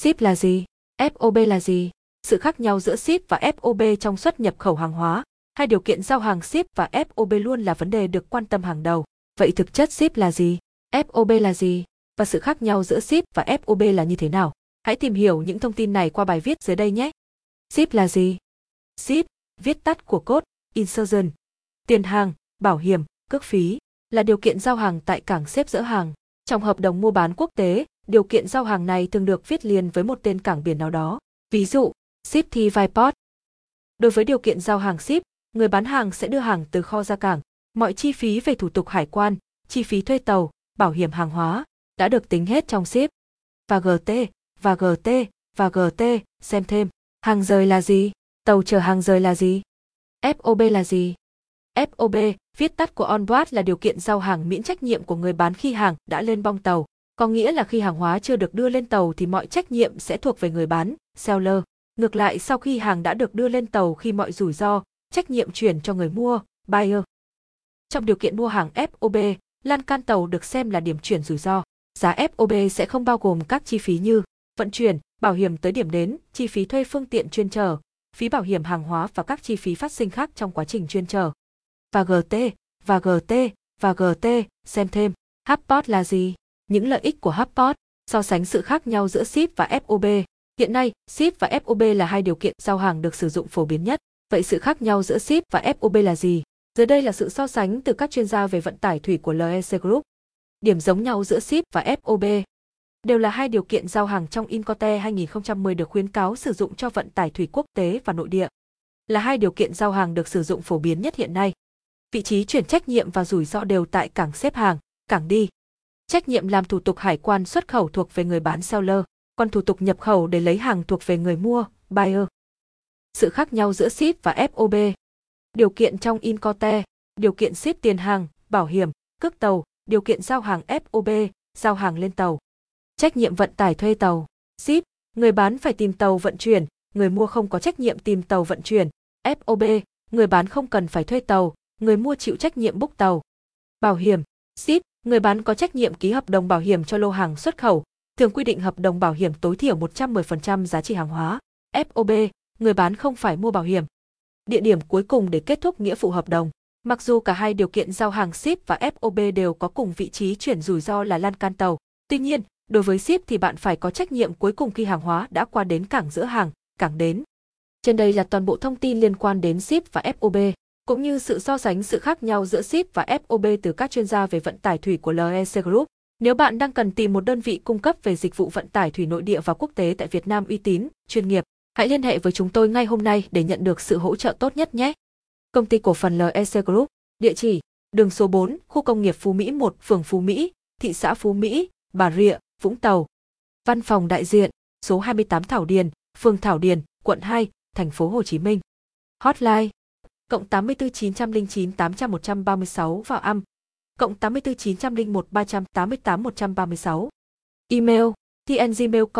Ship là gì? FOB là gì? Sự khác nhau giữa ship và FOB trong xuất nhập khẩu hàng hóa, hai điều kiện giao hàng ship và FOB luôn là vấn đề được quan tâm hàng đầu. Vậy thực chất ship là gì? FOB là gì? Và sự khác nhau giữa ship và FOB là như thế nào? Hãy tìm hiểu những thông tin này qua bài viết dưới đây nhé. Ship là gì? Ship, viết tắt của cốt insertion, tiền hàng, bảo hiểm, cước phí, là điều kiện giao hàng tại cảng xếp dỡ hàng. Trong hợp đồng mua bán quốc tế, điều kiện giao hàng này thường được viết liền với một tên cảng biển nào đó. Ví dụ, ship thì Viport. Đối với điều kiện giao hàng ship, người bán hàng sẽ đưa hàng từ kho ra cảng. Mọi chi phí về thủ tục hải quan, chi phí thuê tàu, bảo hiểm hàng hóa đã được tính hết trong ship. Và GT, và GT, và GT, xem thêm. Hàng rời là gì? Tàu chở hàng rời là gì? FOB là gì? FOB, viết tắt của onboard là điều kiện giao hàng miễn trách nhiệm của người bán khi hàng đã lên bong tàu, có nghĩa là khi hàng hóa chưa được đưa lên tàu thì mọi trách nhiệm sẽ thuộc về người bán, seller. Ngược lại sau khi hàng đã được đưa lên tàu khi mọi rủi ro, trách nhiệm chuyển cho người mua, buyer. Trong điều kiện mua hàng FOB, lan can tàu được xem là điểm chuyển rủi ro. Giá FOB sẽ không bao gồm các chi phí như vận chuyển, bảo hiểm tới điểm đến, chi phí thuê phương tiện chuyên chở, phí bảo hiểm hàng hóa và các chi phí phát sinh khác trong quá trình chuyên chở. Và GT, và GT, và GT, xem thêm. Hubport là gì? Những lợi ích của Hubport, so sánh sự khác nhau giữa ship và FOB. Hiện nay, ship và FOB là hai điều kiện giao hàng được sử dụng phổ biến nhất. Vậy sự khác nhau giữa ship và FOB là gì? Dưới đây là sự so sánh từ các chuyên gia về vận tải thủy của LEC Group. Điểm giống nhau giữa ship và FOB đều là hai điều kiện giao hàng trong Incote 2010 được khuyến cáo sử dụng cho vận tải thủy quốc tế và nội địa. Là hai điều kiện giao hàng được sử dụng phổ biến nhất hiện nay. Vị trí chuyển trách nhiệm và rủi ro đều tại cảng xếp hàng, cảng đi. Trách nhiệm làm thủ tục hải quan xuất khẩu thuộc về người bán seller, còn thủ tục nhập khẩu để lấy hàng thuộc về người mua, buyer. Sự khác nhau giữa ship và FOB. Điều kiện trong Incote, điều kiện ship tiền hàng, bảo hiểm, cước tàu, điều kiện giao hàng FOB, giao hàng lên tàu. Trách nhiệm vận tải thuê tàu, ship, người bán phải tìm tàu vận chuyển, người mua không có trách nhiệm tìm tàu vận chuyển. FOB, người bán không cần phải thuê tàu, người mua chịu trách nhiệm book tàu. Bảo hiểm, ship, người bán có trách nhiệm ký hợp đồng bảo hiểm cho lô hàng xuất khẩu, thường quy định hợp đồng bảo hiểm tối thiểu 110% giá trị hàng hóa. FOB, người bán không phải mua bảo hiểm. Địa điểm cuối cùng để kết thúc nghĩa vụ hợp đồng. Mặc dù cả hai điều kiện giao hàng ship và FOB đều có cùng vị trí chuyển rủi ro là lan can tàu, tuy nhiên, đối với ship thì bạn phải có trách nhiệm cuối cùng khi hàng hóa đã qua đến cảng giữa hàng, cảng đến. Trên đây là toàn bộ thông tin liên quan đến ship và FOB, cũng như sự so sánh sự khác nhau giữa ship và FOB từ các chuyên gia về vận tải thủy của LEC Group. Nếu bạn đang cần tìm một đơn vị cung cấp về dịch vụ vận tải thủy nội địa và quốc tế tại Việt Nam uy tín, chuyên nghiệp, hãy liên hệ với chúng tôi ngay hôm nay để nhận được sự hỗ trợ tốt nhất nhé. Công ty cổ phần LEC Group, địa chỉ đường số 4, khu công nghiệp Phú Mỹ 1, phường Phú Mỹ, thị xã Phú Mỹ, Bà Rịa, Vũng Tàu. Văn phòng đại diện, số 28 Thảo Điền, phường Thảo Điền, quận 2, thành phố Hồ Chí Minh. Hotline cộng 84 909 800 136 vào âm, cộng 84 901 388 136. Email, tngmail.com